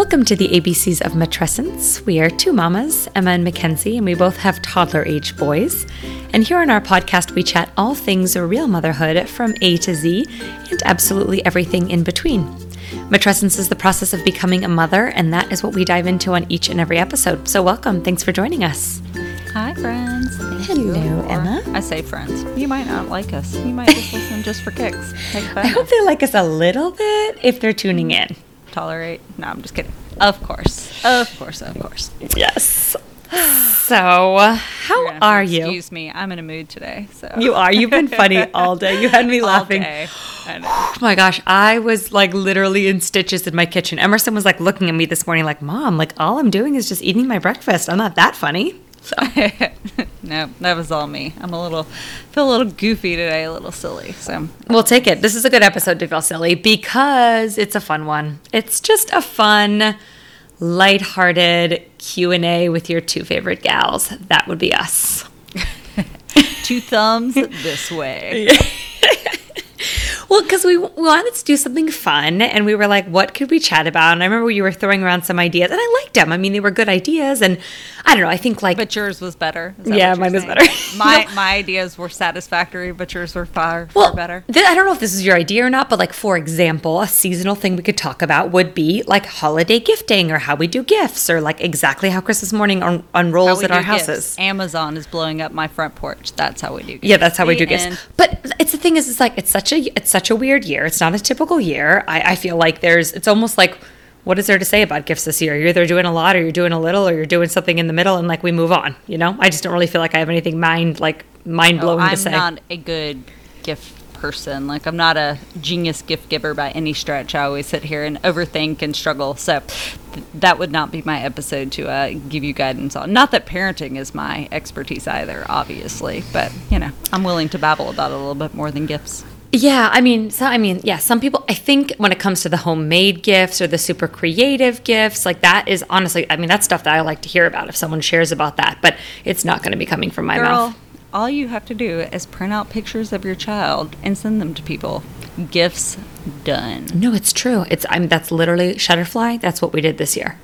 Welcome to the ABCs of Matrescence. We are two mamas, Emma and Mackenzie, and we both have toddler age boys. And here on our podcast, we chat all things real motherhood from A to Z and absolutely everything in between. Matrescence is the process of becoming a mother, and that is what we dive into on each and every episode. So, welcome. Thanks for joining us. Hi, friends. Thank Hello, you. Emma. I say friends. You might not like us. You might just listen just for kicks. I hope they like us a little bit if they're tuning in. Tolerate. No, I'm just kidding. Of course. Of course. Of course. Yes. So, uh, You're how gonna have to are you? Excuse me. I'm in a mood today. So You are. You've been funny all day. You had me All laughing. day. Oh my gosh, I was like literally in stitches in my kitchen. Emerson was like looking at me this morning, like, Mom, like all I'm doing is just eating my breakfast. I'm not that funny. So, no, that was all me. I'm a little, feel a little goofy today, a little silly. So we'll take it. This is a good episode to feel silly because it's a fun one. It's just a fun, lighthearted Q&A with your two favorite gals. That would be us. two thumbs this way. Well, because we, wanted to do something fun, and we were like, "What could we chat about?" And I remember you were throwing around some ideas, and I liked them. I mean, they were good ideas, and I don't know. I think like But yours was better. Yeah, mine was better. My No. my ideas were satisfactory, but yours were far well, far better. th- I don't know if this is your idea or not, but like for example, a seasonal thing we could talk about would be like holiday gifting or how we do gifts or like exactly how Christmas morning un- unrolls at our gifts. houses. Amazon is blowing up my front porch. That's how we do. Gifts. Yeah, that's how we do gifts. But it's the thing is, it's like it's such a it's such a weird year. It's not a typical year. I, I feel like there's it's almost like what is there to say about gifts this year? You're either doing a lot or you're doing a little or you're doing something in the middle and like we move on. You know, I just don't really feel like I have anything mind like mind blowing Oh, say. I'm not a good gift person. Like I'm not a genius gift giver by any stretch. I always sit here and overthink and struggle. So th- that would not be my episode to uh, give you guidance on. Not that parenting is my expertise either, obviously, but you know I'm willing to babble about it a little bit more than gifts. Yeah, I mean, so I mean, yeah, some people I think when it comes to the homemade gifts or the super creative gifts, like that is honestly, I mean, that's stuff that I like to hear about if someone shares about that, but it's not going to be coming from my Girl, mouth. all you have to do is print out pictures of your child and send them to people. Gifts done. No, it's true. It's I'm that's literally Shutterfly. That's what we did this year.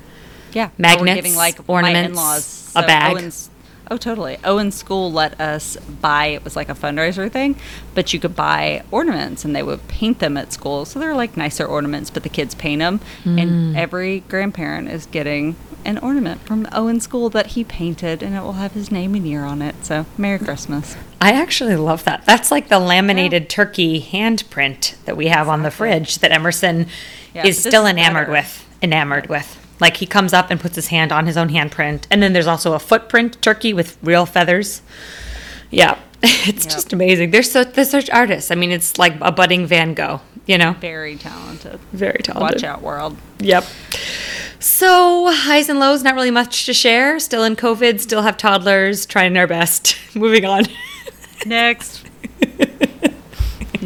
Yeah, Magnets, my ornaments, in-laws a oh, bag. Owen's, oh, totally. Owen's school let us buy. It was like a fundraiser thing, but you could buy ornaments, and they would paint them at school. So they're like nicer ornaments, but the kids paint them, Hmm. and every grandparent is getting an ornament from Owen's school that he painted, and it will have his name and year on it. So Merry Christmas. I actually love that. That's like the laminated turkey handprint that we have on the fridge that Emerson Yeah, is still enamored better. with. Enamored with. Like he comes up and puts his hand on his own handprint, and then there's also a footprint turkey with real feathers. Yeah, it's Yep. just amazing. They're so they're such artists. I mean, it's like a budding Van Gogh. You know, Very talented. very talented. Watch out, world. Yep. So highs and lows, not really much to share. Still in COVID, still have toddlers, trying our best. Moving on. Next.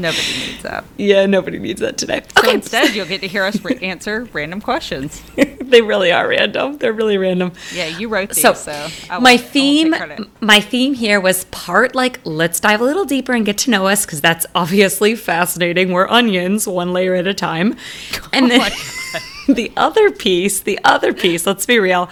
Nobody needs that. yeah, nobody needs that today. So Okay, instead, you'll get to hear us answer random questions. they really are random. They're really random. Yeah, you wrote these, So, so, my won't- I won't take theme, my theme here was part like let's dive a little deeper and get to know us because that's obviously fascinating. We're onions, one layer at a time, and then Oh my the other piece, the other piece. Let's be real.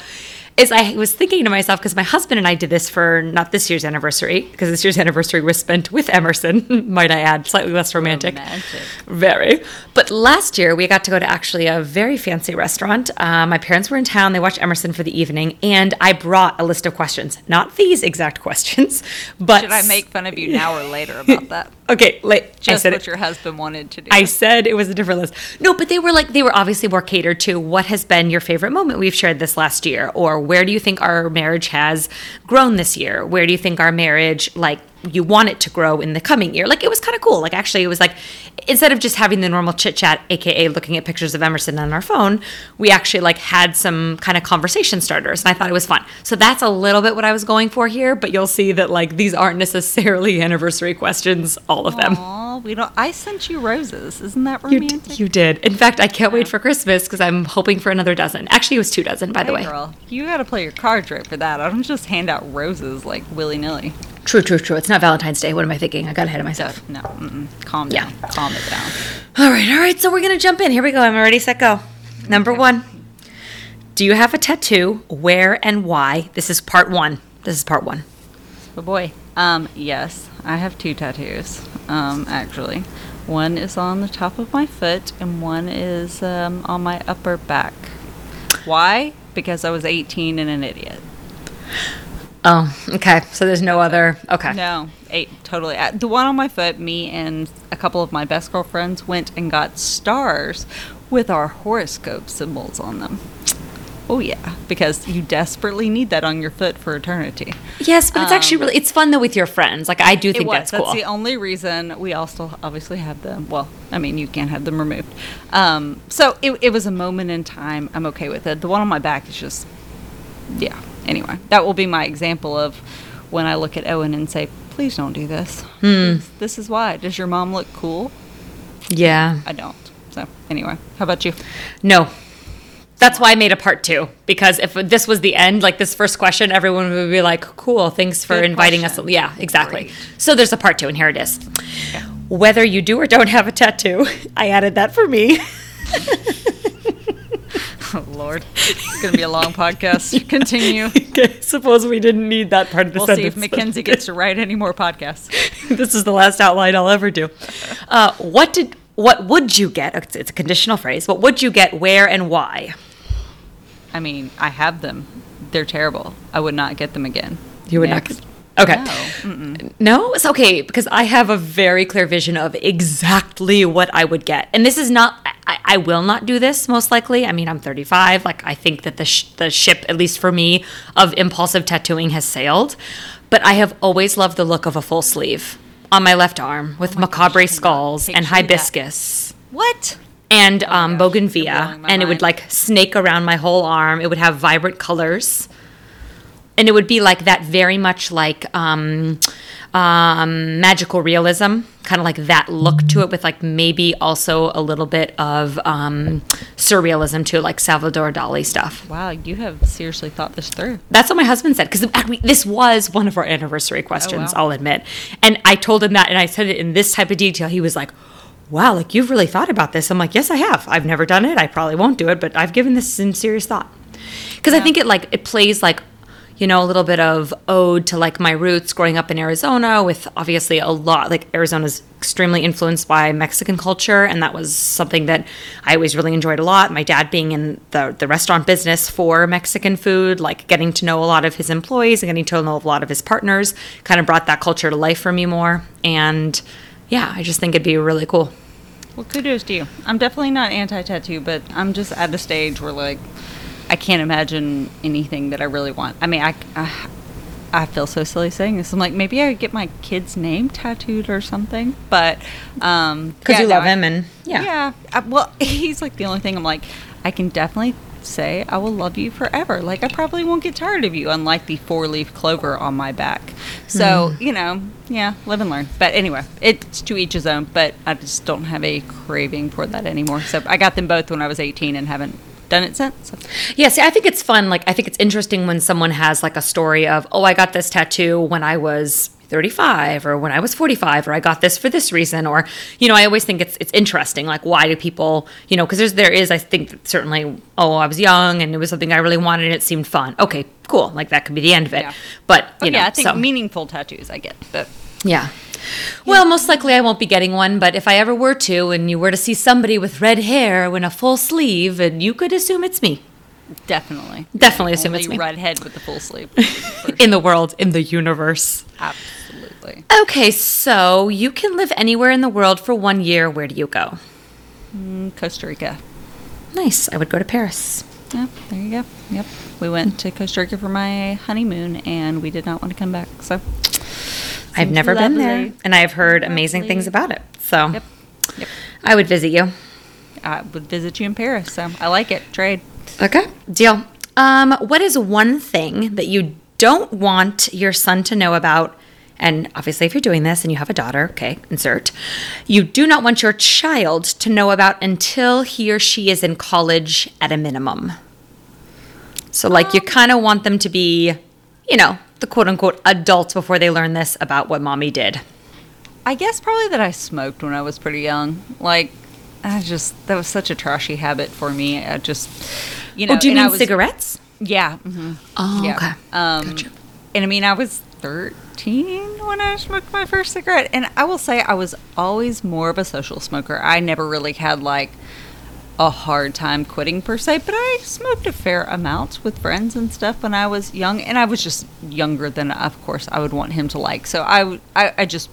Is I was thinking to myself because my husband and I did this for not this year's anniversary because this year's anniversary was spent with Emerson, might I add, slightly less romantic. Romantic. Very. But last year we got to go to actually a very fancy restaurant. Uh, my parents were in town. They watched Emerson for the evening, and I brought a list of questions. Not these exact questions, but Should I make fun of you now or later about that? Okay, like I Just said what it. your husband wanted to do. I said it was a different list. No, but they were like they were obviously more catered to what has been your favorite moment we've shared this last year, or where do you think our marriage has grown this year? Where do you think our marriage like you want it to grow in the coming year? Like it was kind of cool. Like actually, it was like instead of just having the normal chit chat, aka looking at pictures of Emerson on our phone, we actually like had some kind of conversation starters, and I thought it was fun. So that's a little bit what I was going for here. But you'll see that like these aren't necessarily anniversary questions, all of them. Aw, we don't. I sent you roses. Isn't that You, romantic? you did. In fact, I can't wait for Christmas because I'm hoping for another dozen. Actually, it was two dozen, by the way. girl, you got to play your cards right for that. I don't just hand out roses like willy nilly. True, true, true. It's not Valentine's Day. What am I thinking? I got ahead of myself. No, mm-mm. calm Yeah. down. Calm it down. All right, all right. So we're gonna jump in. Here we go. I'm ready, set, go. Number one. Do you have a tattoo? Where and why? This is part one. This is part one. Oh boy. Um, yes, I have two tattoos. Um, actually, one is on the top of my foot, and one is um, on my upper back. Why? Because I was 18 and an idiot. Oh, okay. So there's no other. Okay. No, eight totally. Uh, The one on my foot, me and a couple of my best girlfriends went and got stars with our horoscope symbols on them. Oh yeah, because you desperately need that on your foot for eternity. Yes, but it's actually Um, really it's fun though with your friends. Like I do think was. that's cool. That's the only reason we all still obviously have them. Well, I mean, you can't have them removed. Um, so it, it was a moment in time. I'm okay with it. The one on my back is just, yeah. Anyway, that will be my example of when I look at Owen and say, please don't do this. Hmm. This, is why. Does your mom look cool? yeah. I don't. So anyway, how about you? No. That's why I made a part two because if this was the end, like this first question, everyone would be like, "Cool, thanks for Good inviting question. us." Yeah, exactly. Great. So there's a part two, and here it is. Whether you do or don't have a tattoo, I added that for me. Oh Lord, it's gonna be a long podcast. Continue. okay, suppose we didn't need that part of the We'll see if sentence. Mackenzie gets to write any more podcasts. this is the last outline I'll ever do. Uh, what did what would you get? It's, it's a conditional phrase. What would you get? Where and why? I mean, I have them. They're terrible. I would not get them again. You would Next. not. Okay. No. Mm-mm. No, it's okay because I have a very clear vision of exactly what I would get, and this is not. I, I will not do this most likely. I mean, I'm 35. Like I think that the sh- the ship, at least for me, of impulsive tattooing has sailed. But I have always loved the look of a full sleeve on my left arm with macabre gosh, skulls and picture that. hibiscus. What? and um, gosh, bougainvillea, and it would like snake around my whole arm. It would have vibrant colors, and it would be like that, very much like um, um, magical realism, kind of like that look to it, with like maybe also a little bit of um, surrealism too, like Salvador Dali stuff. Wow, you have seriously thought this through. That's what my husband said because this was one of our anniversary questions. wow. I'll admit, and I told him that, and I said it in this type of detail. He was like, "Wow, like you've really thought about this." I'm like, "Yes, I have. I've never done it. I probably won't do it, but I've given this some serious thought because I think it like it plays like." You know, a little bit of ode to like my roots growing up in Arizona, with obviously a lot like Arizona's extremely influenced by Mexican culture, and that was something that I always really enjoyed a lot. My dad being in the the restaurant business for Mexican food, like getting to know a lot of his employees and getting to know a lot of his partners, kind of brought that culture to life for me more. And yeah, I just think it'd be really cool. Well, kudos to you. I'm definitely not anti-tattoo, but I'm just at a stage where like I can't imagine anything that I really want. I mean, I, I, I feel so silly saying this. I'm like, maybe I get my kid's name tattooed or something, but um, Because yeah, you no, love I- him, and yeah. Yeah. Uh, well, he's like the only thing I'm like, I can definitely say I will love you forever. Like, I probably won't get tired of you, unlike the four leaf clover on my back. So, Hmm. you know, yeah, live and learn. But anyway, it's to each his own, but I just don't have a craving for that anymore. So I got them both when I was 18 and haven't done it since. Yeah, see, I think it's fun. Like, I think it's interesting when someone has like a story of, oh, I got this tattoo when I was 35 or when I was 45 or I got this for this reason or you know I always think it's it's interesting like why do people you know because there's there is I think certainly oh I was young and it was something I really wanted and it seemed fun okay cool like that could be the end of it Yeah. but Oh, you know yeah, I think so- meaningful tattoos I get. But yeah. Well, most likely I won't be getting one, but if I ever were to, and you were to see somebody with red hair in a full sleeve, and you could assume it's me. definitely. Definitely assume Only it's me. redhead with the full sleeve. For In the world, in the universe. Absolutely. Okay, so you can live anywhere in the world for one year. Where do you go? Mm, Costa Rica. Nice. I would go to Paris. Yeah, there you go. Yep. We went to Costa Rica for my honeymoon and we did not want to come back. So I've never been there, and I have heard amazing Lovely. things about it. So Yep. Yep. I would visit you. I would visit you in Paris. So I like it. Trade. Okay, deal. Um, what is one thing that you don't want your son to know about? And obviously, if you're doing this and you have a daughter, okay, insert. You do not want your child to know about until he or she is in college at a minimum. So, like, you kind of want them to be, you know, the quote unquote adults before they learn this about what mommy did. I guess probably that I smoked when I was pretty young. Like I just that was such a trashy habit for me. I just, you know. oh, do you mean was- cigarettes? Yeah. mhm. Oh, yeah. okay. Um, Gotcha. And I mean, I was 13 when I smoked my first cigarette. And I will say, I was always more of a social smoker. I never really had like a hard time quitting per se, but I smoked a fair amount with friends and stuff when I was young. And I was just younger than, of course, I would want him to like. So I, I, I just.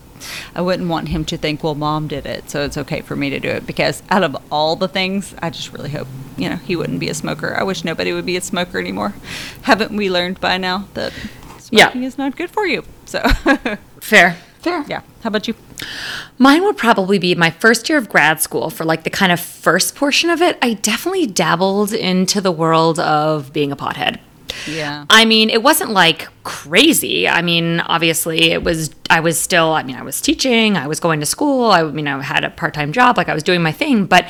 I wouldn't want him to think, well, mom did it, so it's okay for me to do it. Because out of all the things, I just really hope, you know, he wouldn't be a smoker. I wish nobody would be a smoker anymore. Haven't we learned by now that Yeah. smoking is not good for you? So, Fair. Fair. yeah. How about you? Mine would probably be my first year of grad school for like the kind of first portion of it. I definitely dabbled into the world of being a pothead. Yeah. I mean, it wasn't like crazy. I mean, obviously, it was, I was still, I mean, I was teaching, I was going to school, I mean, I had a part time job, like I was doing my thing, but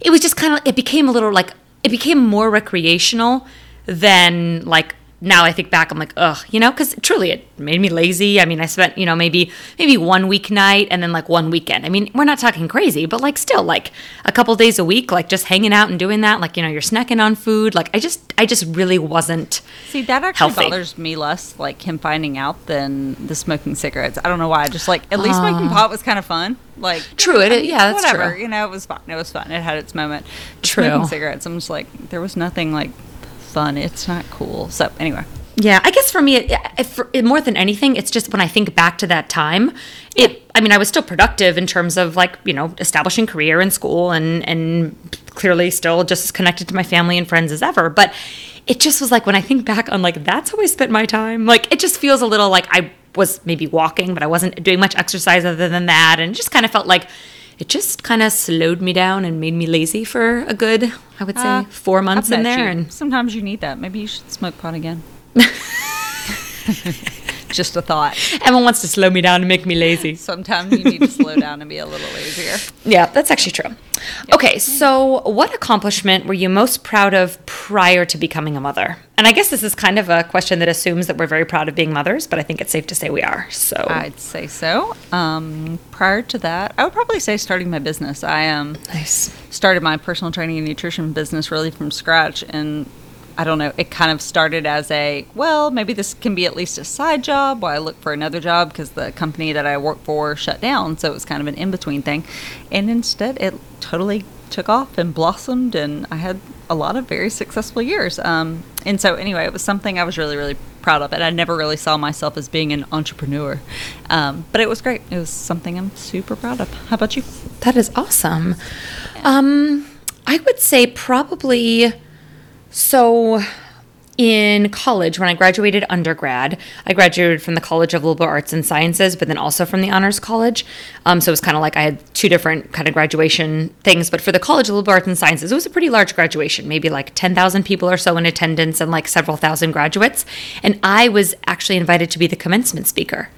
it was just kind of, it became a little like, it became more recreational than like, now I think back, I'm like, ugh, you know, because truly it made me lazy. I mean, I spent, you know, maybe maybe one weeknight and then like one weekend. I mean, we're not talking crazy, but like still like a couple days a week, like just hanging out and doing that. Like, you know, you're snacking on food. Like I just, I just really wasn't. See, that actually Healthy. bothers me less, like him finding out, than the smoking cigarettes. I don't know why. I just like at least smoking pot was kind of fun. Like True, it- I mean, yeah, that's whatever. true. You know, it was fun. It was fun. It had its moment. But True. Smoking cigarettes, I'm just like there was nothing like fun. It's not cool. So anyway, Yeah, I guess for me, it, it, for, it, more than anything, it's just when I think back to that time. It, I mean, I was still productive in terms of like you know establishing career in school and and clearly still just as connected to my family and friends as ever. But it just was like when I think back on like that's how I spent my time. Like it just feels a little like I was maybe walking, but I wasn't doing much exercise other than that, and it just kind of felt like. It just kind of slowed me down and made me lazy for a good, I would say, Uh, four months in there. you. And sometimes you need that. Maybe you should smoke pot again. just a thought. everyone wants to slow me down and make me lazy. Sometimes you need to slow down and be a little lazier. Yeah, that's actually true. Okay, so what accomplishment were you most proud of prior to becoming a mother? And I guess this is kind of a question that assumes that we're very proud of being mothers, but I think it's safe to say we are. So I'd say so. Um, prior to that, I would probably say starting my business. I um, nice. started my personal training and nutrition business really from scratch. And I don't know, it kind of started as a, well, maybe this can be at least a side job while I look for another job because the company that I work for shut down. So it was kind of an in between thing. And instead, it totally took off and blossomed. And I had a lot of very successful years. Um, and so, anyway, it was something I was really, really proud of. And I never really saw myself as being an entrepreneur. Um, but it was great. It was something I'm super proud of. How about you? That is awesome. Um, I would say probably so. In college, when I graduated undergrad, I graduated from the College of Liberal Arts and Sciences, but then also from the Honors College. Um, so it was kind of like I had two different kind of graduation things. But for the College of Liberal Arts and Sciences, it was a pretty large graduation, maybe like 10,000 people or so in attendance and like several thousand graduates. And I was actually invited to be the commencement speaker.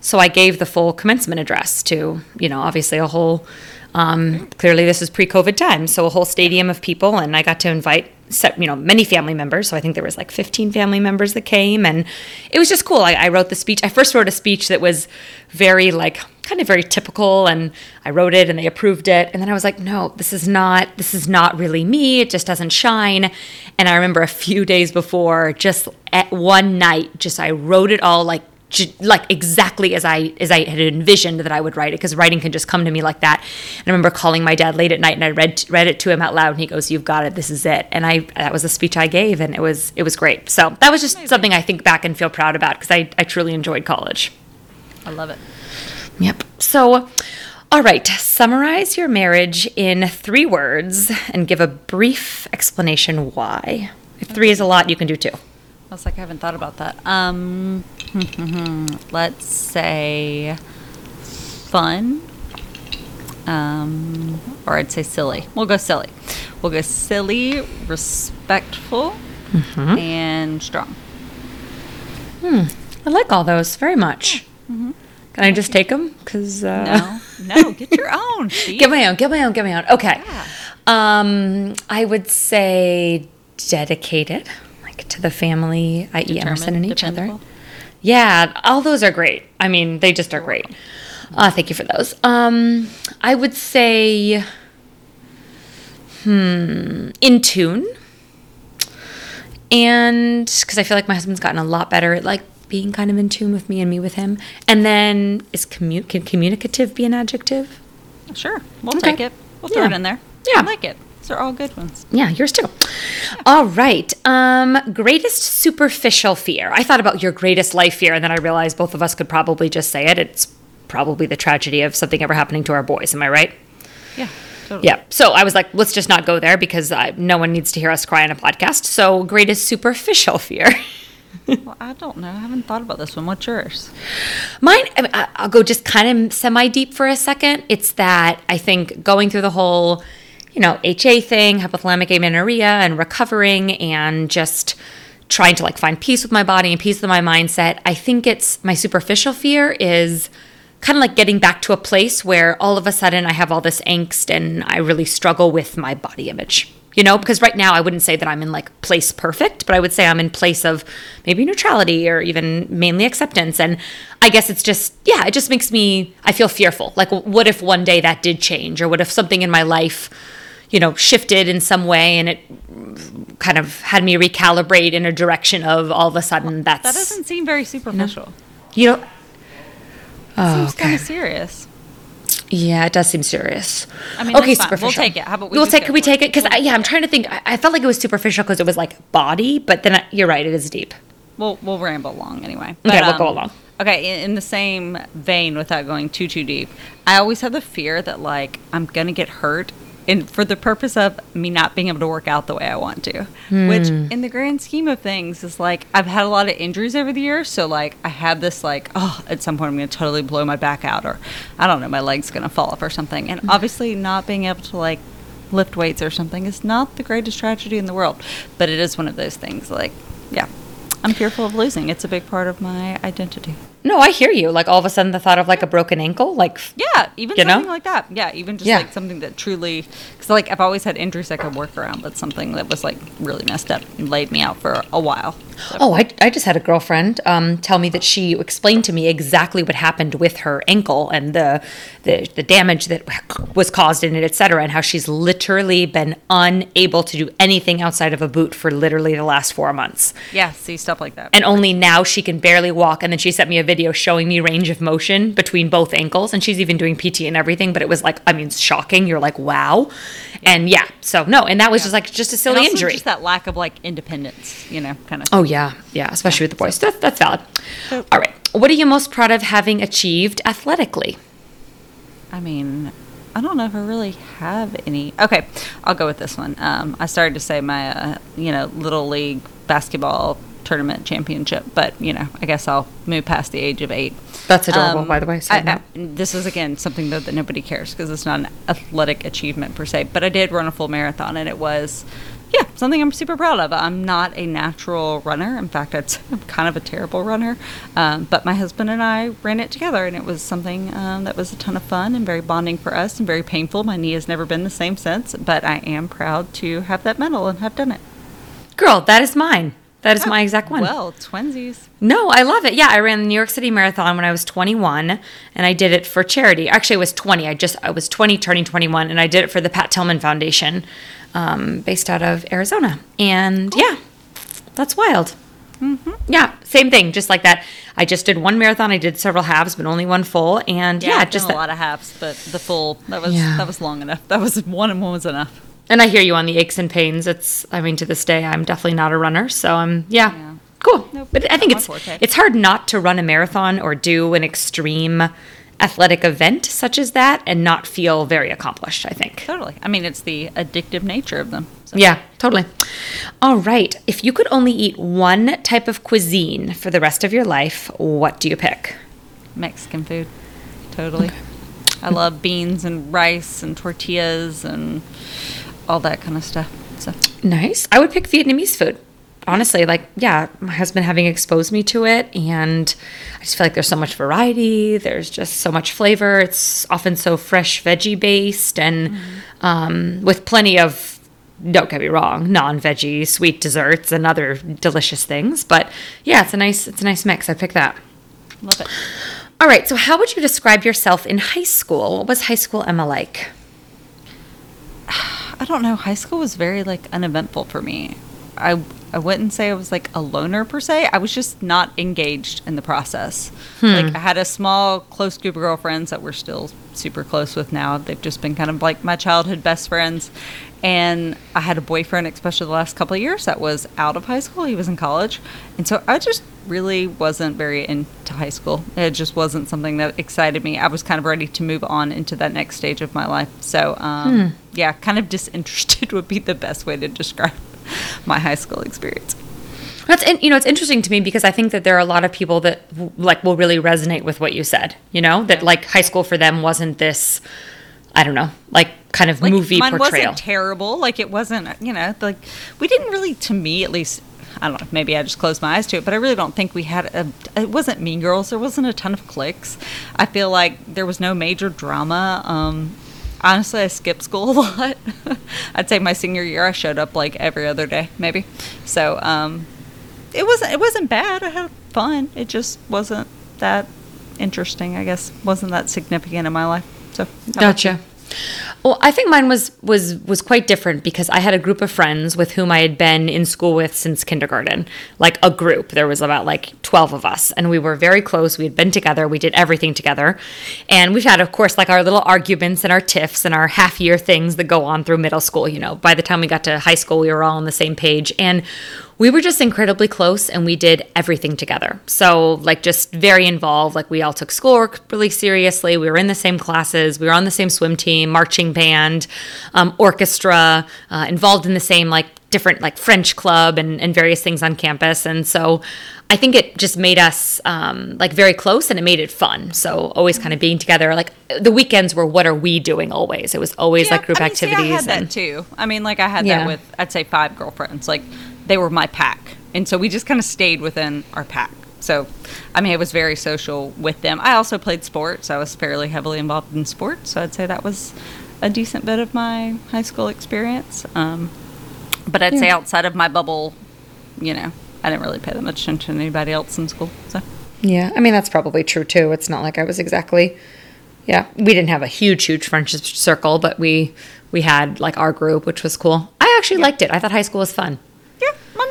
So I gave the full commencement address to, you know, obviously a whole, um, clearly this is pre-COVID time, so a whole stadium of people, and I got to invite, set, you know, many family members. So I think there was like 15 family members that came, and it was just cool. I, I wrote the speech. I first wrote a speech that was very like kind of very typical, and I wrote it, and they approved it, and then I was like, no, this is not, this is not really me. It just doesn't shine. And I remember a few days before, just at one night, just I wrote it all like like exactly as I as I had envisioned that I would write it because writing can just come to me like that. And I remember calling my dad late at night and I read read it to him out loud and he goes, "You've got it. This is it." And I that was the speech I gave and it was it was great. So that was just something I think back and feel proud about because I I truly enjoyed college. I love it. Yep. So. All right, summarize your marriage in three words and give a brief explanation why. If three is a lot, you can do two. I was like, I haven't thought about that. Um, let's say fun, um, or I'd say silly. We'll go silly. We'll go silly, respectful, and strong. Hmm. I like all those very much. Can I just take them? Because uh, No, no, get your own. Get my own, get my own, get my own. Okay. Yeah. Um, I would say dedicated, to the family, i.e. Emerson and Determined, each other. Yeah, all those are great. I mean, they just are great. Uh, thank you for those. Um, I would say hmm, in tune. And because I feel like my husband's gotten a lot better at like being kind of in tune with me and me with him. And then is commu- can communicative be an adjective? Sure, we'll Okay. take it. We'll throw Yeah. it in there. Yeah. I like it. These are all good ones. Yeah, yours too. All right. Um, greatest superficial fear. I thought about your greatest life fear, and then I realized both of us could probably just say it. It's probably the tragedy of something ever happening to our boys. Am I right? Yeah, totally. Yeah. So I was like, let's just not go there because I, no one needs to hear us cry on a podcast. So greatest superficial fear. Well, I don't know. I haven't thought about this one. What's yours? Mine, I mean, I'll go just kind of semi deep for a second. It's that I think going through the whole, you know, HA thing, hypothalamic amenorrhea, and recovering and just trying to like find peace with my body and peace with my mindset. I think it's my superficial fear is kind of like getting back to a place where all of a sudden I have all this angst and I really struggle with my body image. You know, because right now I wouldn't say that I'm in like place perfect, but I would say I'm in place of maybe neutrality or even mainly acceptance. And I guess it's just, yeah, it just makes me, I feel fearful. Like, what if one day that did change? Or what if something in my life, you know, shifted in some way and it kind of had me recalibrate in a direction of all of a sudden that's, That doesn't seem very superficial. you know, oh, Seems kind of serious. Yeah, it does seem serious. I mean, okay, superficial. We'll take it. How about we we'll take? Can we take it? Because yeah, I'm trying to think. I, I felt like it was superficial because it was like body, but then I, you're right, it is deep. We'll we'll ramble along anyway. Okay, we'll go um, along. Okay, in, in the same vein, without going too too deep, I always have the fear that like I'm gonna get hurt, and for the purpose of me not being able to work out the way I want to, which Hmm. in the grand scheme of things is like I've had a lot of injuries over the years, so like I have this like oh at some point I'm gonna totally blow my back out, or I don't know my leg's gonna fall off or something, Hmm. and obviously not being able to like lift weights or something is not the greatest tragedy in the world, but it is one of those things like yeah. I'm fearful of losing. It's a big part of my identity. No, I hear you. Like all of a sudden, the thought of like a broken ankle, like Yeah, even You know? like that. Yeah, even just Yeah. like something that truly, because like I've always had injuries I could work around, but something that was like really messed up and laid me out for a while. So- Oh, I, I just had a girlfriend um, tell me that she explained to me exactly what happened with her ankle and the, the the damage that was caused in it, etc., and how she's literally been unable to do anything outside of a boot for literally the last four months. yeah, see stuff like that. And only now she can barely walk. And then she sent me a video showing me range of motion between both ankles. And she's even doing PT and everything. But it was like, I mean, shocking. You're like, wow. And yeah, so no. And that was just like just a silly injury. Just that lack of like independence, you know, kind of. Oh yeah, yeah, especially with the boys. That's that's valid. So- All right, what are you most proud of having achieved athletically? I mean, I don't know if I really have any. Okay, I'll go with this one. Um, I started to say my, uh, you know, little league basketball tournament championship, but you know, I guess I'll move past the age of eight. That's adorable, by the way, I, I, this is again something though that nobody cares because it's not an athletic achievement per se. But I did run a full marathon, and it was. Yeah, something I'm super proud of. I'm not a natural runner. In fact, I'm kind of a terrible runner. Um, but my husband and I ran it together, and it was something um, that was a ton of fun and very bonding for us and very painful. My knee has never been the same since, but I am proud to have that medal and have done it. Girl, that is mine. That is my exact one. Well, twinsies. No, I love it. Yeah, I ran the New York City Marathon when I was 21, and I did it for charity. Actually, I was 20. I just I was 20, turning 21, and I did it for the Pat Tillman Foundation, um, based out of Arizona. And yeah, that's wild. Mm-hmm. Yeah, same thing, just like that. I just did one marathon. I did several halves, but only one full. And Yeah, yeah, just a lot of halves, but the full that was Yeah. that was long enough. That was one and one was enough. And I hear you on the aches and pains. It's, I mean, to this day, I'm definitely not a runner. So I'm, yeah, Yeah. cool. Nope, but I think it's it's hard not to run a marathon or do an extreme athletic event such as that and not feel very accomplished. I think. Totally. I mean, it's the addictive nature of them. So. Yeah, totally. All right. If you could only eat one type of cuisine for the rest of your life, what do you pick? Mexican food. Totally. I love beans and rice and tortillas and all that kind of stuff. So Nice. I would pick Vietnamese food. Honestly, like, yeah, my husband having exposed me to it, and I just feel like there's so much variety. There's just so much flavor. It's often so fresh, veggie based, and um, with plenty of, don't get me wrong, non veggie sweet desserts and other delicious things. But yeah, it's a nice, it's a nice mix. I pick that. love it. All right. So, how would you describe yourself in high school? What was high school Emma like? I don't know. High school was very like uneventful for me. I I wouldn't say I was like a loner per se. I was just not engaged in the process. Like I had a small close group of girlfriends that we're still super close with now. They've just been kind of like my childhood best friends. And I had a boyfriend, especially the last couple of years, that was out of high school. He was in college. And so I just really wasn't very into high school. It just wasn't something that excited me. I was kind of ready to move on into that next stage of my life. So, um, yeah, kind of disinterested would be the best way to describe my high school experience. That's in, you know it's interesting to me because I think that there are a lot of people that w- like will really resonate with what you said. You know that like high school for them wasn't this, I don't know, like kind of like movie mine portrayal. wasn't terrible. Like it wasn't, you know, like we didn't really, to me at least. I don't know. Maybe I just closed my eyes to it, but I really don't think we had a. It wasn't Mean Girls. There wasn't a ton of clicks. I feel like there was no major drama. Um, honestly, I skipped school a lot. I'd say my senior year, I showed up like every other day, maybe. So um, it wasn't. It wasn't bad. I had fun. It just wasn't that interesting. I guess wasn't that significant in my life. So? Gotcha. Well, I think mine was was was quite different because I had a group of friends with whom I had been in school with since kindergarten. Like a group. There was about like 12 of us and we were very close. We had been together. We did everything together. And we've had of course like our little arguments and our tiffs and our half year things that go on through middle school, you know. By the time we got to high school, we were all on the same page and we were just incredibly close and we did everything together. So, like, just very involved. Like, we all took schoolwork really seriously. We were in the same classes. We were on the same swim team, marching band, um, orchestra, uh, involved in the same, like, different, like, French club and, and various things on campus. And so, I think it just made us um, like very close and it made it fun. So, always kind of being together. Like, the weekends were what are we doing always? It was always like group I mean, see, activities. I had that too. I mean, like I had Yeah. that with I'd say five girlfriends. Like they were my pack, and so we just kind of stayed within our pack. So, I mean, I was very social with them. I also played sports. I was fairly heavily involved in sports, so I'd say that was a decent bit of my high school experience. Um, but I'd say outside of my bubble, you know, I didn't really pay that much attention to anybody else in school. So. Yeah, I mean that's probably true too. It's not like I was exactly Yeah, we didn't have a huge huge friendship circle, but we we had like our group, which was cool. I actually liked it. I thought high school was fun.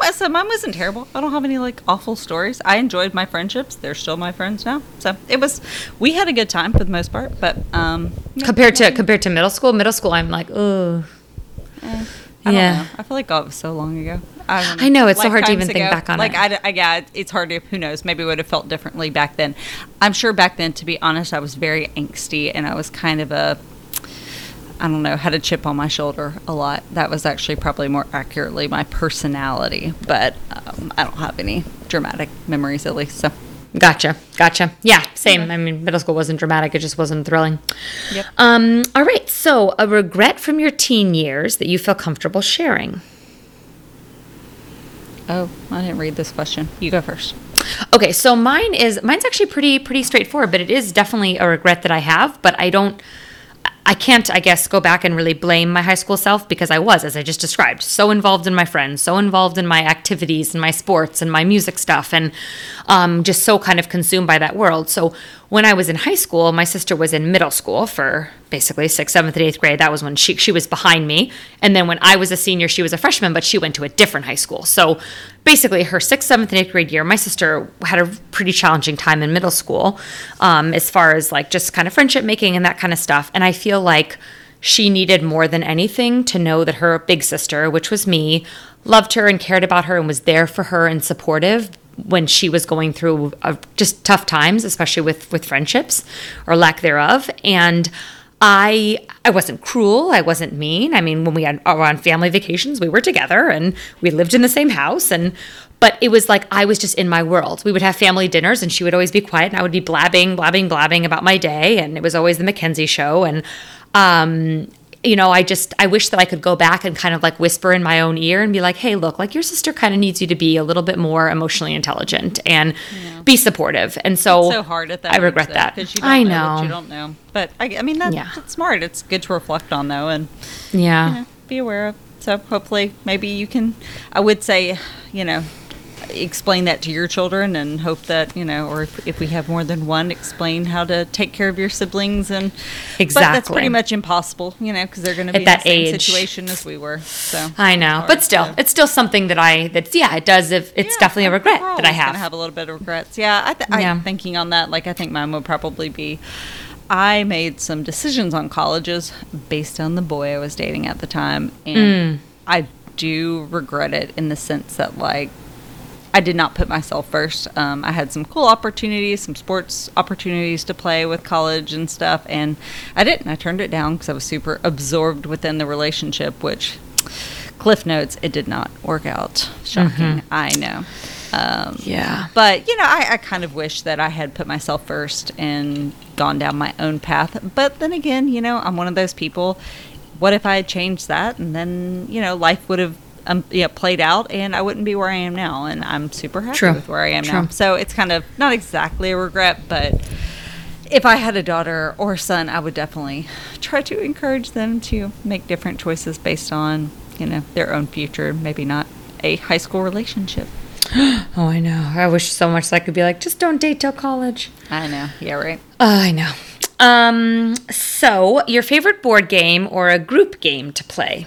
Yeah, so mine wasn't terrible. I don't have any like awful stories. I enjoyed my friendships. They're still my friends now. So it was, we had a good time for the most part. But um, yeah, Compared to compared to middle school, middle school I'm like, "Oh, eh, I don't Yeah. know. I feel like God was so long ago. I, I know, it's so hard to even think back on like, it. I, I, yeah, it's hard to. Who knows? Maybe it would have felt differently back then. I'm sure back then, to be honest, I was very angsty and I was kind of a. I don't know, had a chip on my shoulder a lot. That was actually probably more accurately my personality, but um, I don't have any dramatic memories at least. So, gotcha, gotcha." Yeah, same. I mean, middle school wasn't dramatic; it just wasn't thrilling. Yep. Um. All right. So, a regret from your teen years that you feel comfortable sharing. oh, I didn't read this question. You go first. Okay, so mine is mine's actually pretty pretty straightforward, but it is definitely a regret that I have, but I don't I can't I guess go back and really blame my high school self because I was as I just described, so involved in my friends, so involved in my activities and my sports and my music stuff and um, just so kind of consumed by that world. So when I was in high school, my sister was in middle school for basically sixth, seventh, and eighth grade. That was when she she was behind me, and then when I was a senior, she was a freshman, but she went to a different high school. So basically, her sixth, seventh, and eighth grade year, my sister had a pretty challenging time in middle school, um, as far as like just kind of friendship making and that kind of stuff. And I feel like she needed more than anything to know that her big sister, which was me, loved her and cared about her and was there for her and supportive when she was going through uh, just tough times, especially with with friendships or lack thereof. And I I wasn't cruel. I wasn't mean. I mean, when we had were on family vacations, we were together and we lived in the same house and. But it was like I was just in my world. We would have family dinners, and she would always be quiet, and I would be blabbing, blabbing, blabbing about my day, and it was always the Mackenzie show. And um, you know, I just I wish that I could go back and kind of like whisper in my own ear and be like, "Hey, look, like your sister kind of needs you to be a little bit more emotionally intelligent and be supportive." And so, so hard at that. I regret though, that. 'cause you don't I know. know. you don't know, but I, I mean that's, Yeah. that's smart. It's good to reflect on though, and yeah. you know, be aware of. So hopefully, maybe you can. I would say, you know, explain that to your children and hope that you know or if, if we have more than one explain how to take care of your siblings and but that's pretty much impossible you know because they're going to be At that in the same age. situation as we were so I know, hard but still, to- it's still something that I that's yeah, it does. If it's Yeah, definitely a regret that I have. have a little bit of regrets. Yeah, I th- Yeah. I'm thinking on that. Like, I think mine would probably be. I made some decisions on colleges based on the boy I was dating at the time, Mm. and I do regret it in the sense that like. I did not put myself first. Um, I had some cool opportunities, some sports opportunities to play with college and stuff, and I didn't. I turned it down because I was super absorbed within the relationship, which Cliff notes, it did not work out. Shocking. I know. Um, Yeah. But, you know, I, I kind of wish that I had put myself first and gone down my own path. But then again, you know, I'm one of those people. What if I had changed that and then, you know, life would have um, yeah, played out and I wouldn't be where I am now. And I'm super happy True. with where I am True. now. So it's kind of not exactly a regret, but if I had a daughter or son, I would definitely try to encourage them to make different choices based on, you know, their own future, maybe not a high school relationship. Oh, I know. I wish so much that I could be like, just don't date till college. I know. Yeah, right. Oh, I know. Um, so your favorite board game or a group game to play?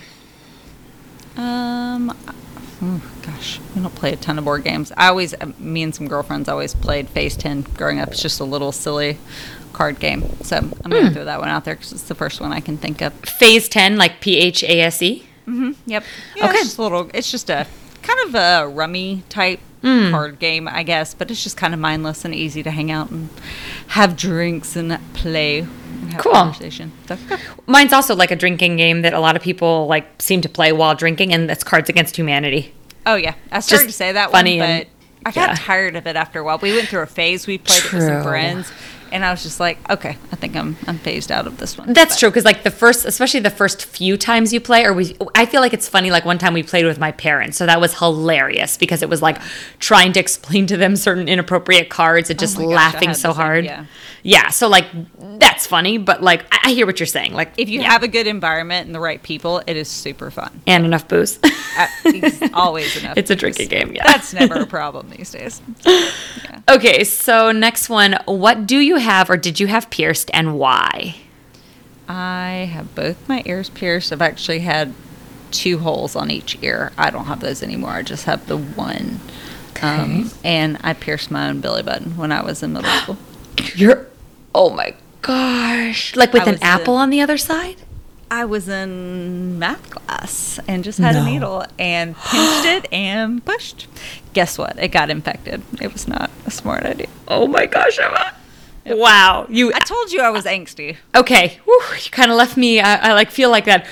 Um, oh, gosh, we don't play a ton of board games. I always, uh, me and some girlfriends always played Phase 10 growing up. It's just a little silly card game. So I'm going to throw that one out there because it's the first one I can think of. Phase 10, like P H A S E? Mm-hmm. Yep. Yeah, Okay. It's just a little. It's just a kind of a rummy type Hmm. card game, I guess, but it's just kind of mindless and easy to hang out and have drinks and play. And have Cool. Conversation. So, yeah. Mine's also like a drinking game that a lot of people like seem to play while drinking, and that's Cards Against Humanity. Oh yeah, I started Just to say that funny one, and- but I got yeah. tired of it after a while. We went through a phase. We played it with some friends, and I was just like, okay, I think I'm I'm phased out of this one. That's But- true because like the first, especially the first few times you play, or we, I feel like it's funny. Like one time we played with my parents, so that was hilarious because it was like trying to explain to them certain inappropriate cards and just Oh gosh, laughing so the same- hard. yeah. yeah. So like that's funny, but like I, I hear what you're saying. Like If you yeah. have a good environment and the right people, it is super fun. and enough booze, always enough. It's a drinking game, yeah. that's never a problem these days. okay. So next one, what do you have or did you have pierced and why? I have both my ears pierced. I've actually had two holes on each ear. I don't have those anymore. I just have the one. Um, and I pierced my own belly button when I was in middle school. You're, oh my gosh, like with an apple on the other side. I was in math class and just had No. a needle and pinched it and pushed. Guess what? It got infected. It was not a smart idea. Oh my gosh, Emma. Wow, you I told you I was angsty. okay? Whew, you kind of left me. I, I like feel like that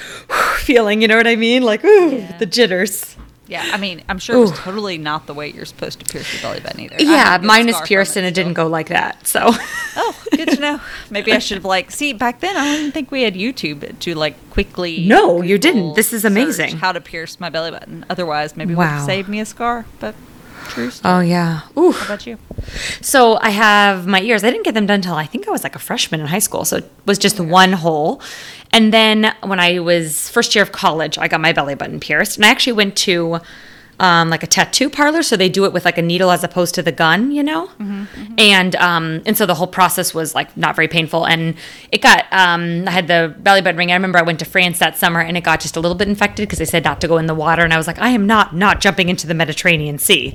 feeling. You know what I mean? Like ooh, Yeah. the jitters. Yeah, I mean, I'm sure it was totally not the way you're supposed to pierce your belly button either. Yeah, have a good mine is pierced and it didn't go like that. So Oh, good to know. Maybe I should have like see back then. I didn't think we had YouTube to like quickly. No, you didn't. This is amazing. How to pierce my belly button? Otherwise, maybe it would Wow. have saved me a scar. But true. Story. oh yeah. Ooh. How about you? So I have my ears. I didn't get them done until I think I was like a freshman in high school. So it was just one hole. And then when I was first year of college, I got my belly button pierced. And I actually went to um, like a tattoo parlor. So they do it with like a needle as opposed to the gun, you know? And um, and so the whole process was like not very painful. And it got, um, I had the belly button ring. I remember I went to France that summer and it got just a little bit infected because they said not to go in the water. And I was like, I am not, not jumping into the Mediterranean Sea.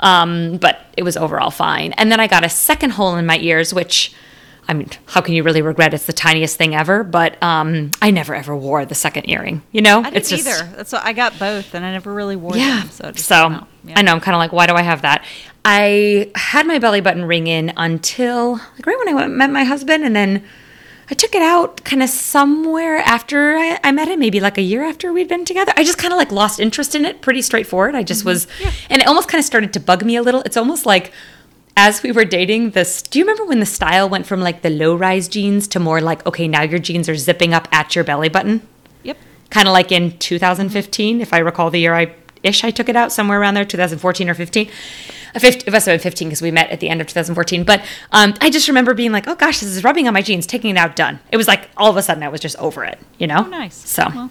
Um, but it was overall fine. And then I got a second hole in my ears, which I mean, how can you really regret? It's the tiniest thing ever, but um, I never ever wore the second earring. You know, I didn't either. That's what I got both, and I never really wore Yeah. them. So, I just So know. Yeah. I know I'm kind of like, why do I have that? I had my belly button ring in until like right when I went, met my husband, and then I took it out kind of somewhere after I, I met him, maybe like a year after we'd been together. I just kind of like lost interest in it. Pretty straightforward. I Mm-hmm. just was, and it almost kind of started to bug me a little. It's almost like. As we were dating, this do you remember when the style went from like the low rise jeans to more like okay now your jeans are zipping up at your belly button? Yep. kind of like in 2015, if I recall the year I ish I took it out somewhere around there, 2014 or 15. Uh, 50, it must have been 15 because we met at the end of 2014. But um, I just remember being like, oh gosh, this is rubbing on my jeans, taking it out, done. It was like all of a sudden I was just over it, you know? Oh, nice. So, Well.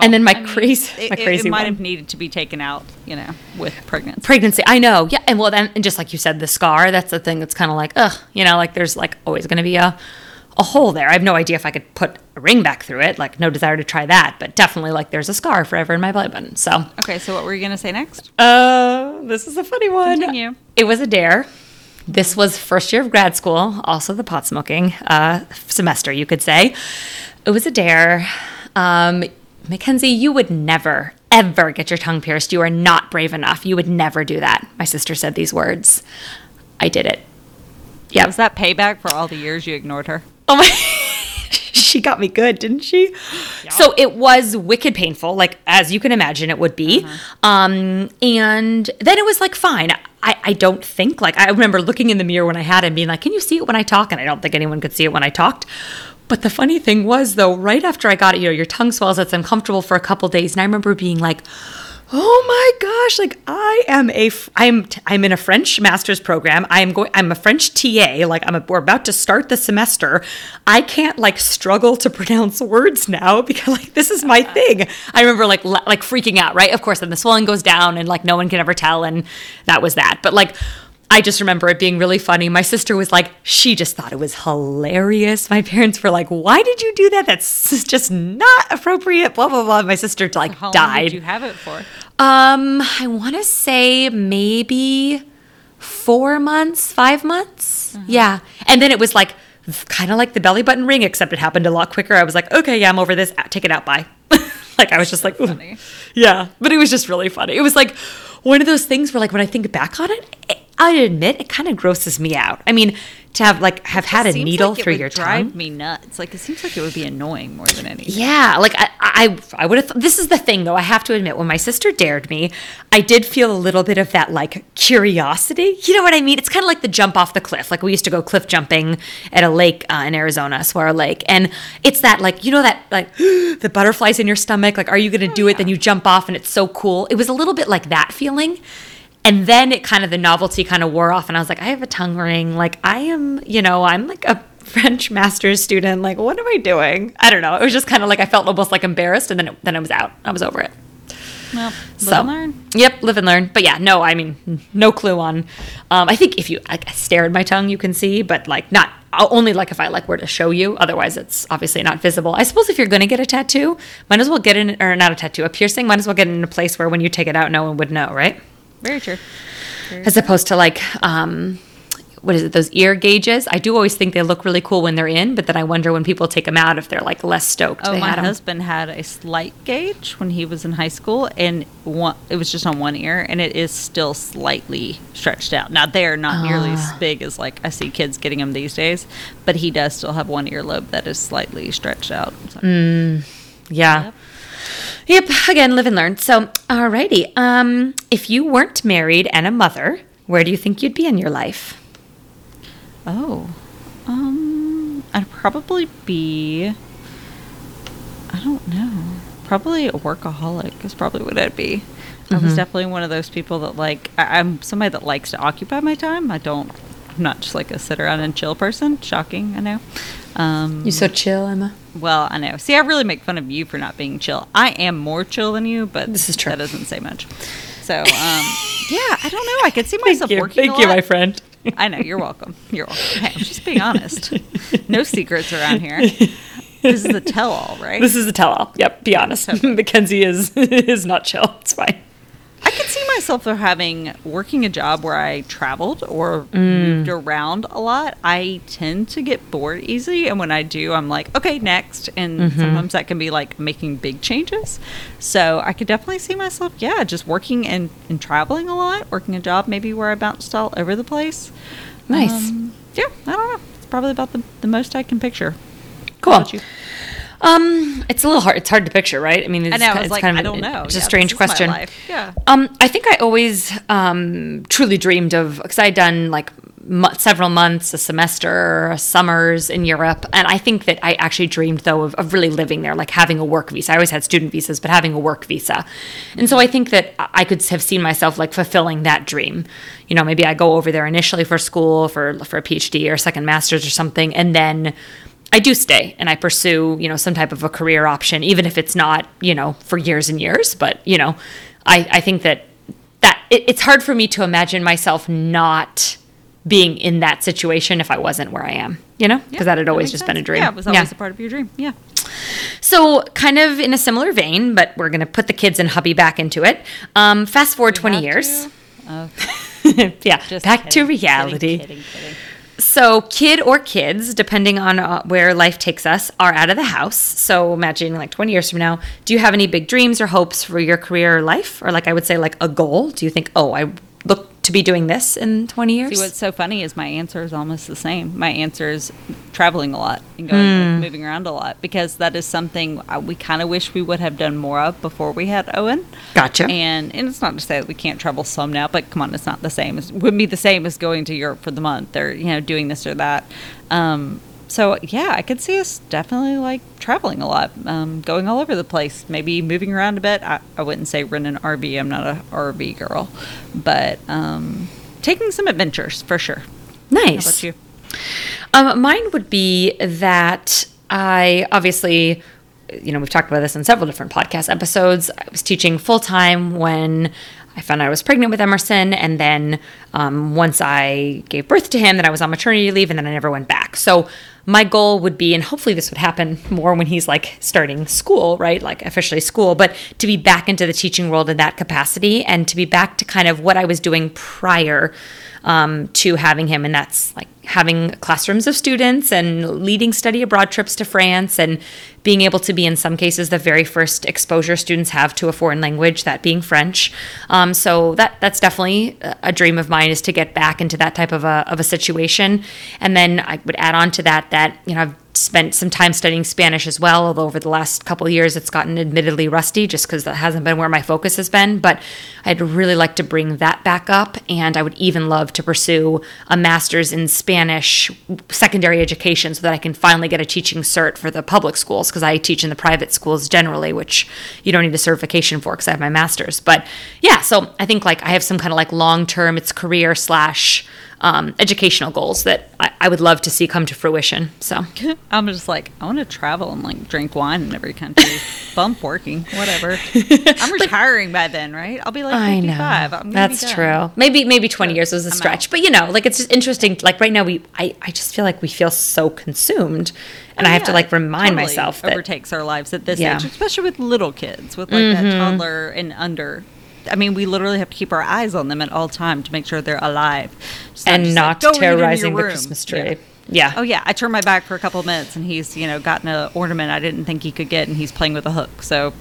And then my I mean, crazy, my it- crazy it might one. have needed to be taken out, you know, with pregnancy. pregnancy. I know. Yeah. And well, then, and just like you said, the scar, that's the thing that's kind of like, ugh, you know, like there's like always going to be a, a hole there. I have no idea if I could put a ring back through it. Like, no desire to try that, but definitely like there's a scar forever in my belly button. So, okay, so what were you going to say next? uh, this is a funny one. Continue. It was a dare. This was first year of grad school, also the pot smoking uh, semester, you could say. It was a dare. Um, Mackenzie, you would never, ever get your tongue pierced. You are not brave enough. You would never do that. My sister said these words. I did it. Yep. Was that payback for all the years you ignored her? Oh my. she got me good, didn't she? So it was wicked painful, like as you can imagine it would be. Um, and then it was like fine. I, I don't think like I remember looking in the mirror when I had it and being like, Can you see it when I talk? And I don't think anyone could see it when I talked. But the funny thing was though, right after I got it, you know, your tongue swells, it's uncomfortable for a couple days. And I remember being like, Oh my gosh! Like I am a, I'm, I'm in a French master's program. I am going, I'm a French TA. Like I'm, a, we're about to start the semester. I can't like struggle to pronounce words now because like this is my thing. I remember like like freaking out. Right? Of course, then the swelling goes down and like no one can ever tell, and that was that. But like. I just remember it being really funny. My sister was like, she just thought it was hilarious. My parents were like, why did you do that? That's just not appropriate. Blah blah blah. My sister like How long died. did you have it for? Um, I want to say maybe four months, five months. Yeah. And then it was like kind of like the belly button ring, except it happened a lot quicker. I was like, okay, yeah, I'm over this. Take it out. Bye. like I was just like, ooh. funny. yeah. But it was just really funny. It was like one of those things where like when I think back on it, it I admit it kind of grosses me out. I mean, to have like have had a needle like it through would your drive tongue. me nuts. Like it seems like it would be annoying more than anything. Yeah, like I, I, I would have. Th- this is the thing, though. I have to admit, when my sister dared me, I did feel a little bit of that like curiosity. You know what I mean? It's kind of like the jump off the cliff. Like we used to go cliff jumping at a lake uh, in Arizona, Saguaro Lake, and it's that like you know that like the butterflies in your stomach. Like, are you going to do it? Then you jump off, and it's so cool. It was a little bit like that feeling. And then it kind of the novelty kind of wore off, and I was like, I have a tongue ring. Like I am, you know, I'm like a French master's student. Like, what am I doing? I don't know. It was just kind of like I felt almost like embarrassed, and then it, then I was out. I was over it. Well, live So, and learn. yep, live and learn. But yeah, no, I mean, no clue on. Um, I think if you like, stare at my tongue, you can see, but like not only like if I like were to show you. Otherwise, it's obviously not visible. I suppose if you're going to get a tattoo, might as well get in, or not a tattoo, a piercing, might as well get in a place where when you take it out, no one would know, right? Very true. as opposed to like um what is it those ear gauges i do always think they look really cool when they're in but then i wonder when people take them out if they're like less stoked Oh, they my had husband had a slight gauge when he was in high school, and one, it was just on one ear, and it is still slightly stretched out. Now they are not nearly as Ah. big as like I see kids getting them these days, but he does still have one earlobe that is slightly stretched out. So, Mm. yeah yep. Again live and learn so alrighty um if you weren't married and a mother where do you think you'd be in your life Oh, um, I'd probably be. I don't know. Probably a workaholic is probably what I'd be. I was definitely one of those people that like. I, I'm somebody that likes to occupy my time. I don't. I'm not just like a sit around and chill person. Shocking, I know. Um, you so chill emma well, I know. See, I really make fun of you for not being chill. I am more chill than you, but This is true. That doesn't say much. So, um, yeah, I don't know. I could see myself thank working. thank you lot. my friend I know. You're welcome. You're welcome. Hey, I'm just being honest. No secrets around here. This is the tell-all, right? this is the tell-all yep be honest mackenzie is is not chill it's fine I could see myself though having working a job where I traveled or Mm. moved around a lot. I tend to get bored easily, and when I do, I'm like, okay, next. And Mm-hmm. sometimes that can be like making big changes. So I could definitely see myself, yeah, just working and, and traveling a lot, working a job maybe where I bounced all over the place. Nice. Um, yeah, I don't know. It's probably about the, the most I can picture. cool How about you? Um, it's a little hard. It's hard to picture, right? I mean, it's, I know. I it's like, kind of I don't know. It's Yeah, a strange this is my question. Yeah. Um, I think I always um truly dreamed of because I had done like several months, a semester, summers in Europe, and I think that I actually dreamed though of, of really living there, like having a work visa. I always had student visas, but having a work visa, and so I think that I could have seen myself like fulfilling that dream. You know, maybe I go over there initially for school for for a PhD or a second master's or something, and then I do stay and I pursue, you know, some type of a career option, even if it's not, you know, for years and years. But, you know, I, I think that that it, it's hard for me to imagine myself not being in that situation if I wasn't where I am, you know, because that had always makes just been a dream. Yeah, it was always a part of your dream. Yeah. So, kind of in a similar vein, but we're going to put the kids and hubby back into it. Um, fast forward 20 years. yeah, just back kidding, to reality. Kidding, kidding, So, kid or kids, depending on uh, where life takes us, are out of the house. So, imagine like 20 years from now, do you have any big dreams or hopes for your career or life? Or, like, I would say, like a goal? Do you think, oh, I look to be doing this in 20 years? See, what's so funny is my answer is almost the same. My answer is traveling a lot and going, like, moving around a lot because that is something uh, we kind of wish we would have done more of before we had Owen. Gotcha. And and it's not to say that we can't travel some now, but come on, it's not the same. It wouldn't be the same as going to Europe for the month or you know doing this or that. Um, so yeah, I could see us definitely like traveling a lot, um, going all over the place, maybe moving around a bit. I, I wouldn't say rent an RV. I'm not a RV girl, but um, taking some adventures for sure. nice. How about you? Um, mine would be that I obviously, you know, we've talked about this in several different podcast episodes. I was teaching full time when I found out I was pregnant with Emerson, and then um, once I gave birth to him, then I was on maternity leave, and then I never went back. So my goal would be, and hopefully this would happen more when he's like starting school, right? Like officially school, but to be back into the teaching world in that capacity and to be back to kind of what I was doing prior um, to having him. And that's like having classrooms of students and leading study abroad trips to France and being able to be, in some cases, the very first exposure students have to a foreign language, that being French. Um, so that that's definitely a dream of mine is to get back into that type of a, of a situation. And then I would add on to that that, you know, I've spent some time studying Spanish as well, although over the last couple years it's gotten admittedly rusty just because that hasn't been where my focus has been. But I'd really like to bring that back up. And I would even love to pursue a master's in Spanish secondary education so that I can finally get a teaching cert for the public schools because I teach in the private schools generally, which you don't need a certification for because I have my master's. But yeah, so I think like I have some kind of like long term, it's career slash um, educational goals that I, I would love to see come to fruition. So I'm just like, I want to travel and like drink wine in every country. Bump working, whatever. I'm retiring by then, right? I'll be like 55. I know that's true. Maybe maybe 20 years was a I'm stretch, out. but you know, like it's just interesting. Like right now, we I, I just feel like we feel so consumed, and I have to like remind totally myself that overtakes our lives at this Yeah. Mm-hmm. age, especially with little kids, with like that toddler and under. I mean, we literally have to keep our eyes on them at all time to make sure they're alive, It's and not like, "Go read in your terrorizing the. Christmas tree. Yeah. Oh yeah, I turn my back for a couple of minutes, and he's you know gotten an ornament I didn't think he could get, and he's playing with a hook. So,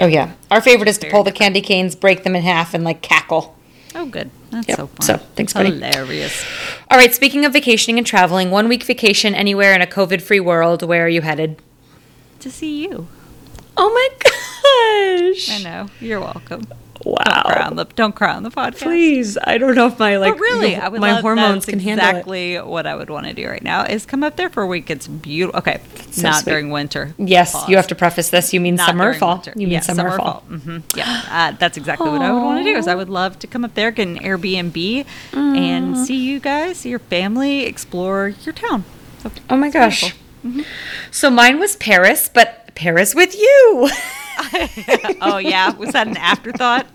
Oh yeah. Our favorite is to pull the candy canes, break them in half, and like cackle. oh good, that's Yep. so fun. So, thanks, buddy. Hilarious. All right. Speaking of vacationing and traveling, one week vacation anywhere in a COVID-free world. Where are you headed? To see you. Oh my gosh! I know. You're welcome. Wow. Don't cry on the don't cry on the podcast. Please, I don't know if my like but really, I would my love, hormones can handle it. exactly what I would want to do right now is come up there for a week. It's beautiful. Okay, So not sweet. during winter. Yes, Pause. you have to preface this. You mean Not summer or fall? winter. You mean yeah, summer, or fall? hmm Yeah, uh, that's exactly what I would want to do. Is I would love to come up there, get an Airbnb, and see you guys, see your family, explore your town. So, Oh my gosh. beautiful. So mine was Paris, but Paris with you. oh yeah, was that an afterthought?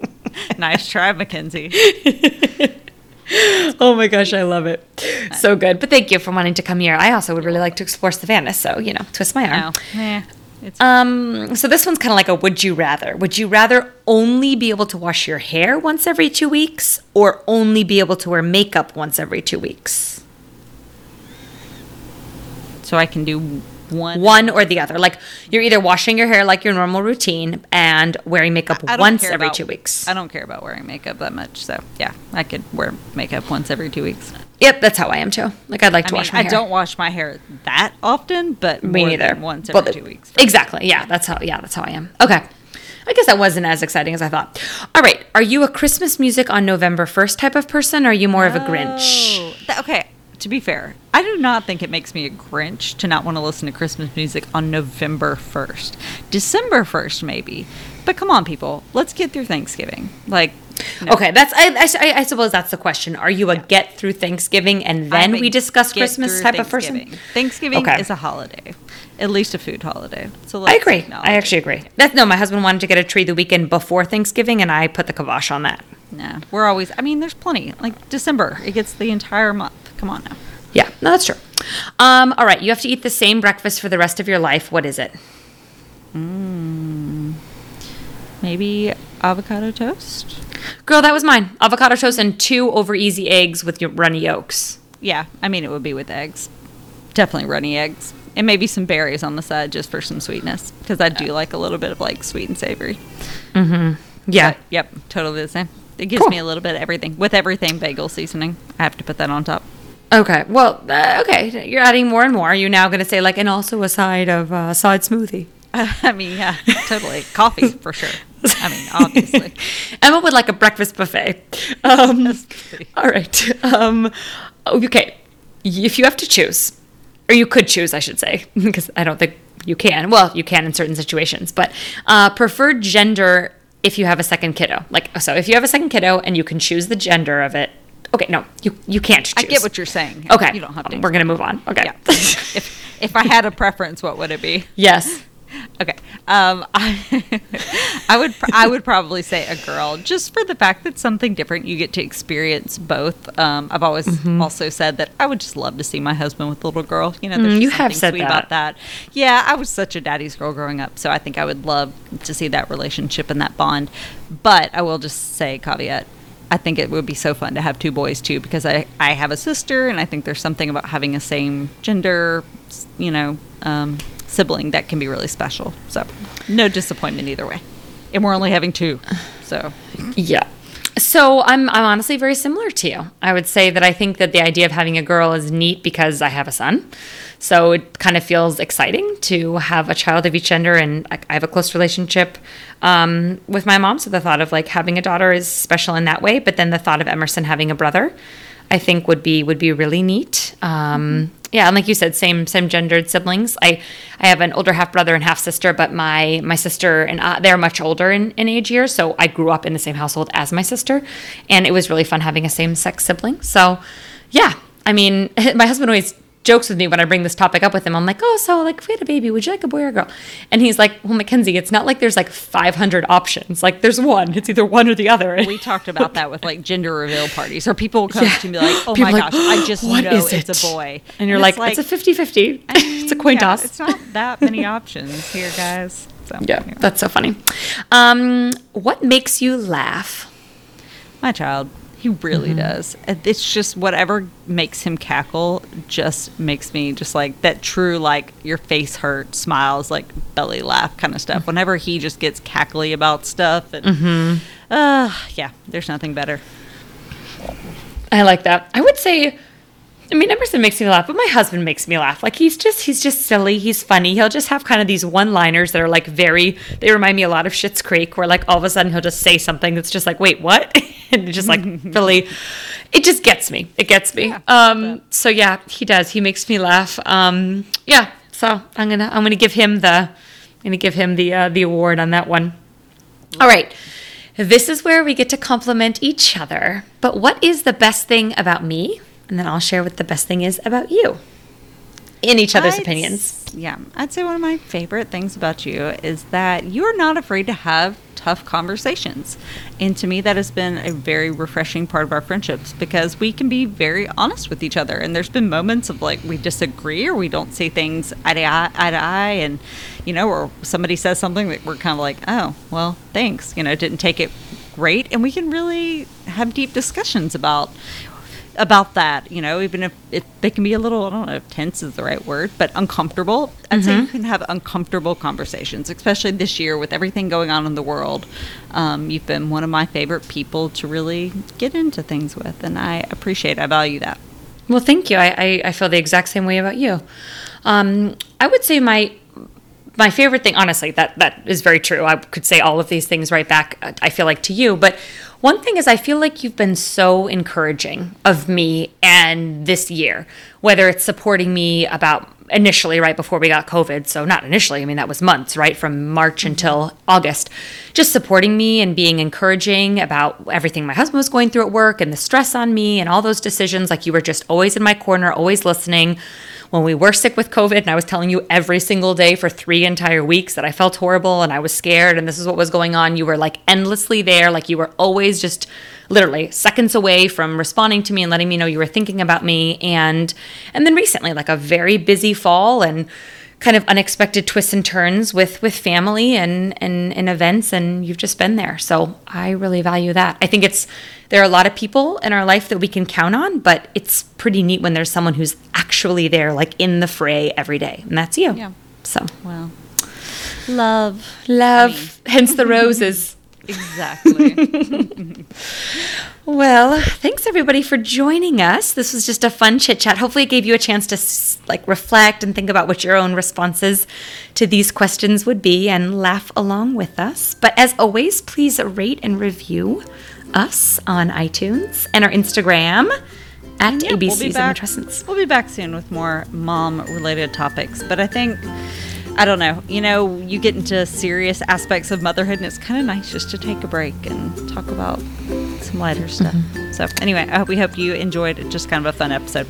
nice try, Mackenzie. oh my gosh, I love it. So good. But thank you for wanting to come here. I also would really like to explore Savannah, so you know, twist my arm. Oh, eh, it's Um, so this one's kind of like a would you rather. Would you rather only be able to wash your hair once every two weeks or only be able to wear makeup once every two weeks? so I can do one. One or the other. Like you're either washing your hair like your normal routine and wearing makeup I don't once every about- two weeks. I don't care about wearing makeup that much, so yeah, I could wear makeup once every two weeks. Yep, that's how I am too. Like I'd like I to mean, wash my hair. I hair. don't wash my hair that often, but Me more neither. than once Well, every the- two weeks. Exactly. Yeah, that's how. Yeah, that's how I am. Okay. I guess that wasn't as exciting as I thought. All right. Are you a Christmas music on November first type of person? Or are you more of a Grinch? Oh, th- okay, to be fair, I do not think it makes me a Grinch to not want to listen to Christmas music on November 1st. December 1st, maybe. But come on, people, let's get through Thanksgiving. Like, No. Okay, that's I, I, I suppose that's the question. Are you a get through Thanksgiving and then we discuss Christmas type of person? Thanksgiving. Okay. is a holiday, at least a food holiday. So I agree. I actually agree. That no, my husband wanted to get a tree the weekend before Thanksgiving, and I put the kibosh on that. Nah, we're always. I mean, there's plenty. Like December, it gets the entire month. Come on now. Yeah, no, that's true. Um, all right, you have to eat the same breakfast for the rest of your life. What is it? Maybe avocado toast. Girl, that was mine. Avocado toast and two over easy eggs with your runny yolks. Yeah, I mean it would be with eggs. Definitely runny eggs, and maybe some berries on the side just for some sweetness, because I do like a little bit of like sweet and savory. Mm hmm. Yeah. But, yep, totally the same. It gives Cool. me a little bit of everything with everything bagel seasoning. I have to put that on top. Okay. Well, uh, okay. You're adding more and more. Are you now going to say like, and also a side of uh, side smoothie? I mean, yeah, totally. Coffee for sure. I mean, obviously. Emma would like a breakfast buffet. Um, all right. Um, okay. If you have to choose, or you could choose, I should say, because I don't think you can. Well, you can in certain situations, but uh, preferred gender if you have a second kiddo. Like, so if you have a second kiddo and you can choose the gender of it. Okay, no, you you can't choose. I get what you're saying. Okay, you don't have to. We're gonna move on. Okay. Yeah. if if I had a preference, what would it be? yes. Okay. Um, I, I would pr- I would probably say a girl, just for the fact that something different. You get to experience both. Um, I've always Mm-hmm. also said that I would just love to see my husband with a little girl. You know, there's Mm, you have said sweet that. about that. Yeah, I was such a daddy's girl growing up, so I think I would love to see that relationship and that bond. But I will just say caveat. I think it would be so fun to have two boys too because I, I have a sister and I think there's something about having a same gender, you know, um, sibling that can be really special. So no disappointment either way. And we're only having two. So Yeah. So I'm I'm honestly very similar to you. I would say that I think that the idea of having a girl is neat because I have a son. So it kind of feels exciting to have a child of each gender, and I I have a close relationship um, with my mom. So the thought of like having a daughter is special in that way. But then the thought of Emerson having a brother, I think would be would be really neat. Um, yeah, and like you said, same same gendered siblings. I I have an older half brother and half sister, but my my sister and I, they're much older in, in age years. So I grew up in the same household as my sister, and it was really fun having a same sex sibling. So yeah, I mean, my husband always jokes with me when I bring this topic up with him. I'm like, oh, so like if we had a baby, would you like a boy or a girl? And he's like, well, Mackenzie, it's not like there's like 500 options. Like there's one. It's either one or the other. we talked about that with like gender reveal parties or people come Yeah. to me like, oh People my like, gosh, I just "What know is it's a boy. And you're it's like, it's a 50 50. I It's a mean, coin yeah, toss. It's not that many options here, guys. So, Yeah, anyway. that's so funny. Um, what makes you laugh? My child, he really Mm-hmm. does. It's just whatever makes him cackle just makes me just like that true, like your face hurt, smiles, like belly laugh kind of Mm-hmm. stuff. Whenever he just gets cackly about stuff. And, uh, yeah, there's nothing better. I like that. I would say, I mean, Emerson makes me laugh, but my husband makes me laugh. Like he's just, he's just silly. He's funny. He'll just have kind of these one-liners that are like very. They remind me a lot of Schitt's Creek, where like all of a sudden he'll just say something that's just like, wait, what? and it just like really, it just gets me. It gets me. um. So yeah, he does. He makes me laugh. Um. Yeah. So I'm gonna, I'm gonna give him the, I'm gonna give him the, uh, the award on that one. All right. This is where we get to compliment each other. But what is the best thing about me? And then I'll share what the best thing is about you in each other's I'd opinions. Yeah, I'd say one of my favorite things about you is that you're not afraid to have tough conversations. And to me, that has been a very refreshing part of our friendships because we can be very honest with each other. And there's been moments of like we disagree or we don't see things eye to eye, eye, to eye and, you know, or somebody says something that we're kind of like, oh, well, thanks. You know, didn't take it great. And we can really have deep discussions about about that, you know, even if it, they can be a little, I don't know if tense is the right word, but uncomfortable. I'd say you can have uncomfortable conversations, especially this year with everything going on in the world. Um, you've been one of my favorite people to really get into things with, and I appreciate, I value that. Well, thank you. I, I, I feel the exact same way about you. Um, I would say my my favorite thing, honestly, that that is very true. I could say all of these things right back. uh, I feel like to you, but one thing is, I feel like you've been so encouraging of me and this year, whether it's supporting me about initially right before we got COVID. So not initially, I mean that was months, right? From March mm-hmm. until August. Just supporting me and being encouraging about everything my husband was going through at work and the stress on me and all those decisions like you were just always in my corner, always listening. When we were sick with COVID and I was telling you every single day for 3 entire weeks that I felt horrible and I was scared and this is what was going on, you were like endlessly there, like you were always just literally seconds away from responding to me and letting me know you were thinking about me. And and then recently like a very busy fall and kind of unexpected twists and turns with with family and and, and events and you've just been there. So i really value that. I think it's there are a lot of people in our life that we can count on but it's pretty neat when there's someone who's actually there like in the fray every day and that's you. Yeah. so. Well, love. love. Hence the roses Exactly. Well, thanks everybody for joining us. This was just a fun chit chat. Hopefully, it gave you a chance to like reflect and think about what your own responses to these questions would be and laugh along with us. But as always, please rate and review us on iTunes and our Instagram at Yeah, ABCs of Matrescence. We'll be back soon with more mom related topics. But I think, I don't know, you know, you get into serious aspects of motherhood and it's kind of nice just to take a break and talk about some lighter stuff. Mm-hmm. So, anyway, I hope we hope you enjoyed it. Just kind of a fun episode.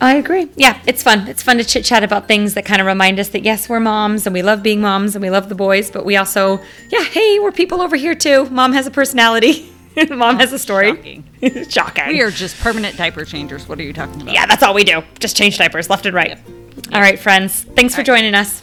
I agree. Yeah, it's fun. It's fun to chit chat about things that kind of remind us that yes, we're moms and we love being moms and we love the boys, but we also, yeah, hey, we're people over here too. Mom has a personality. Mom has a story. Shocking. Shocking. We are just permanent diaper changers. What are you talking about? Yeah, that's all we do. Just change diapers left and right. All right, friends. Thanks for right. joining us.